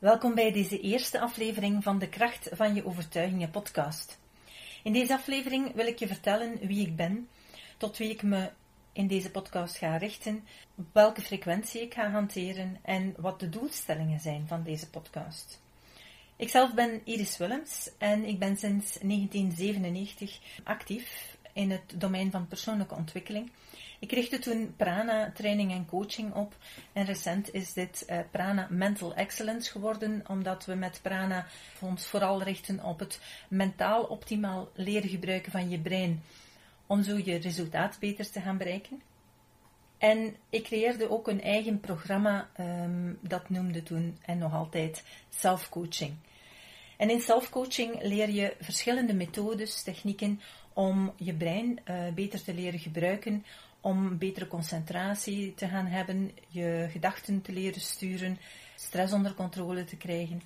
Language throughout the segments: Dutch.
Welkom bij deze eerste aflevering van de Kracht van je Overtuigingen podcast. In deze aflevering wil ik je vertellen wie ik ben, tot wie ik me in deze podcast ga richten, welke frequentie ik ga hanteren en wat de doelstellingen zijn van deze podcast. Ikzelf ben Iris Willems en ik ben sinds 1997 actief in het domein van persoonlijke ontwikkeling ik richtte toen Prana training en coaching op. En recent is dit uh, Prana Mental Excellence geworden, omdat we met Prana ons vooral richten op het mentaal optimaal leren gebruiken van je brein. Om zo je resultaat beter te gaan bereiken. En ik creëerde ook een eigen programma, um, dat noemde toen en nog altijd self-coaching. En in self-coaching leer je verschillende methodes, technieken om je brein uh, beter te leren gebruiken, om betere concentratie te gaan hebben, je gedachten te leren sturen, stress onder controle te krijgen.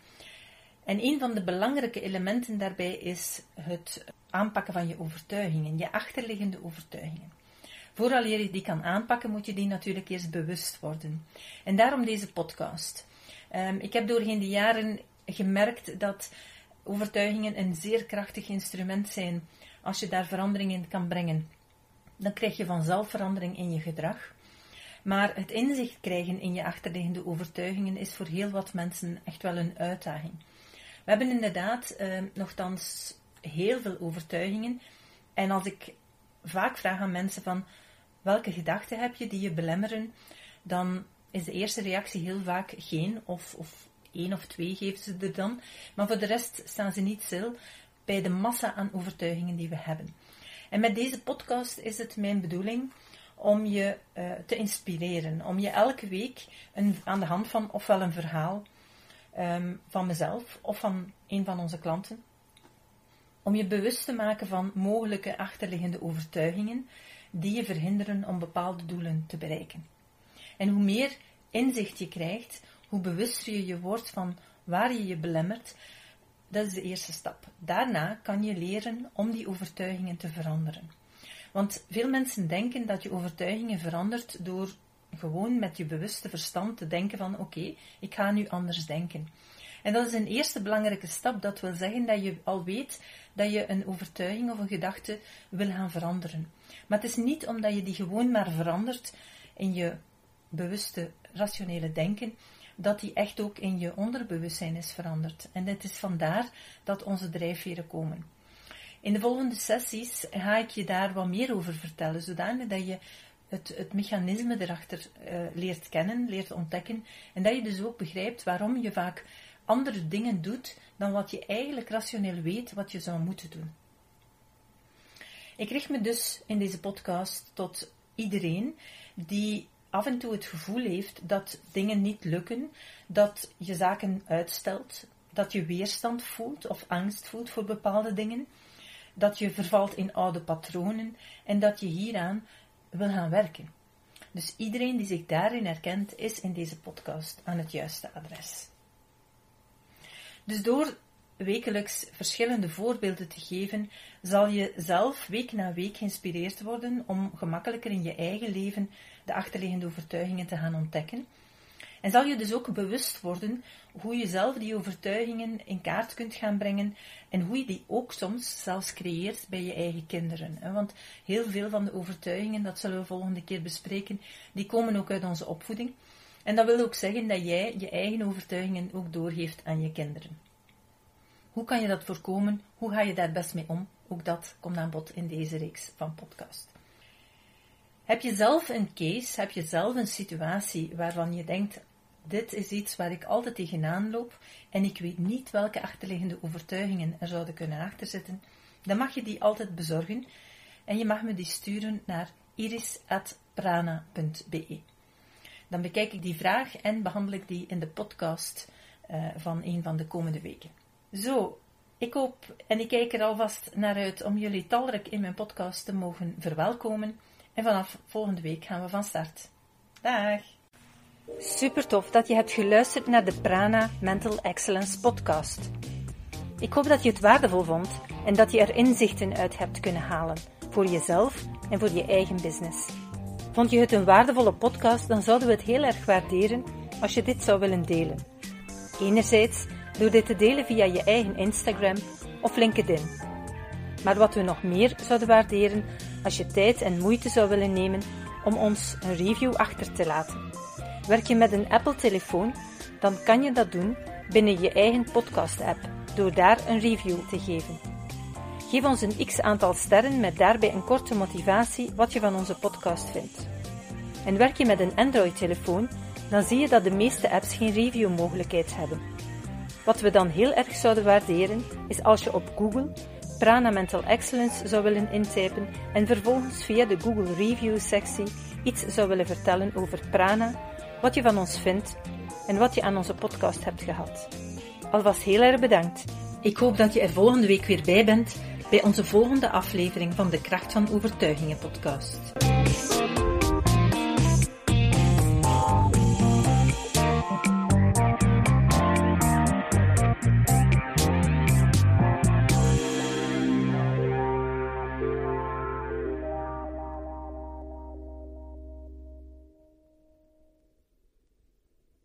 En een van de belangrijke elementen daarbij is het aanpakken van je overtuigingen, je achterliggende overtuigingen. Vooral je die kan aanpakken, moet je die natuurlijk eerst bewust worden. En daarom deze podcast. Um, ik heb doorheen de jaren gemerkt dat overtuigingen een zeer krachtig instrument zijn als je daar verandering in kan brengen dan krijg je vanzelf verandering in je gedrag. Maar het inzicht krijgen in je achterliggende overtuigingen is voor heel wat mensen echt wel een uitdaging. We hebben inderdaad eh, nogthans heel veel overtuigingen. En als ik vaak vraag aan mensen van welke gedachten heb je die je belemmeren, dan is de eerste reactie heel vaak geen of, of één of twee geven ze er dan. Maar voor de rest staan ze niet stil bij de massa aan overtuigingen die we hebben. En met deze podcast is het mijn bedoeling om je uh, te inspireren, om je elke week een, aan de hand van ofwel een verhaal um, van mezelf of van een van onze klanten, om je bewust te maken van mogelijke achterliggende overtuigingen die je verhinderen om bepaalde doelen te bereiken. En hoe meer inzicht je krijgt, hoe bewuster je je wordt van waar je je belemmert, dat is de eerste stap. Daarna kan je leren om die overtuigingen te veranderen. Want veel mensen denken dat je overtuigingen verandert door gewoon met je bewuste verstand te denken van oké, ik ga nu anders denken. En dat is een eerste belangrijke stap. Dat wil zeggen dat je al weet dat je een overtuiging of een gedachte wil gaan veranderen. Maar het is niet omdat je die gewoon maar verandert in je bewuste, rationele denken, dat die echt ook in je onderbewustzijn is veranderd. En het is vandaar dat onze drijfveren komen. In de volgende sessies ga ik je daar wat meer over vertellen, zodanig dat je het, het mechanisme erachter uh, leert kennen, leert ontdekken, en dat je dus ook begrijpt waarom je vaak andere dingen doet dan wat je eigenlijk rationeel weet wat je zou moeten doen. Ik richt me dus in deze podcast tot iedereen die af en toe het gevoel heeft dat dingen niet lukken, dat je zaken uitstelt, dat je weerstand voelt of angst voelt voor bepaalde dingen, dat je vervalt in oude patronen en dat je hieraan wil gaan werken. Dus iedereen die zich daarin herkent, is in deze podcast aan het juiste adres. Dus door wekelijks verschillende voorbeelden te geven, zal je zelf week na week geïnspireerd worden om gemakkelijker in je eigen leven de achterliggende overtuigingen te gaan ontdekken. En zal je dus ook bewust worden hoe je zelf die overtuigingen in kaart kunt gaan brengen en hoe je die ook soms zelfs creëert bij je eigen kinderen. Want heel veel van de overtuigingen, dat zullen we volgende keer bespreken, die komen ook uit onze opvoeding. En dat wil ook zeggen dat jij je eigen overtuigingen ook doorgeeft aan je kinderen. Hoe kan je dat voorkomen? Hoe ga je daar best mee om? Ook dat komt aan bod in deze reeks van podcast. Heb je zelf een case, heb je zelf een situatie waarvan je denkt, dit is iets waar ik altijd tegenaan loop en ik weet niet welke achterliggende overtuigingen er zouden kunnen achterzitten, dan mag je die altijd bezorgen en je mag me die sturen naar iris.prana.be. Dan bekijk ik die vraag en behandel ik die in de podcast uh, van een van de komende weken. Zo, Ik hoop en ik kijk er alvast naar uit om jullie talrijk in mijn podcast te mogen verwelkomen. En vanaf volgende week gaan we van start. Dag! Super tof dat je hebt geluisterd naar de Prana Mental Excellence podcast. Ik hoop dat je het waardevol vond en dat je er inzichten uit hebt kunnen halen voor jezelf en voor je eigen business. Vond je het een waardevolle podcast, dan zouden we het heel erg waarderen als je dit zou willen delen. Enerzijds door dit te delen via je eigen Instagram of LinkedIn. Maar wat we nog meer zouden waarderen als je tijd en moeite zou willen nemen om ons een review achter te laten. Werk je met een Apple-telefoon, dan kan je dat doen binnen je eigen podcast-app door daar een review te geven. Geef ons een x aantal sterren met daarbij een korte motivatie wat je van onze podcast vindt. En werk je met een Android-telefoon, dan zie je dat de meeste apps geen review-mogelijkheid hebben. Wat we dan heel erg zouden waarderen, is als je op Google Prana Mental Excellence zou willen intypen en vervolgens via de Google Review sectie iets zou willen vertellen over Prana, wat je van ons vindt en wat je aan onze podcast hebt gehad. Alvast heel erg bedankt. Ik hoop dat je er volgende week weer bij bent bij onze volgende aflevering van de Kracht van Overtuigingen podcast.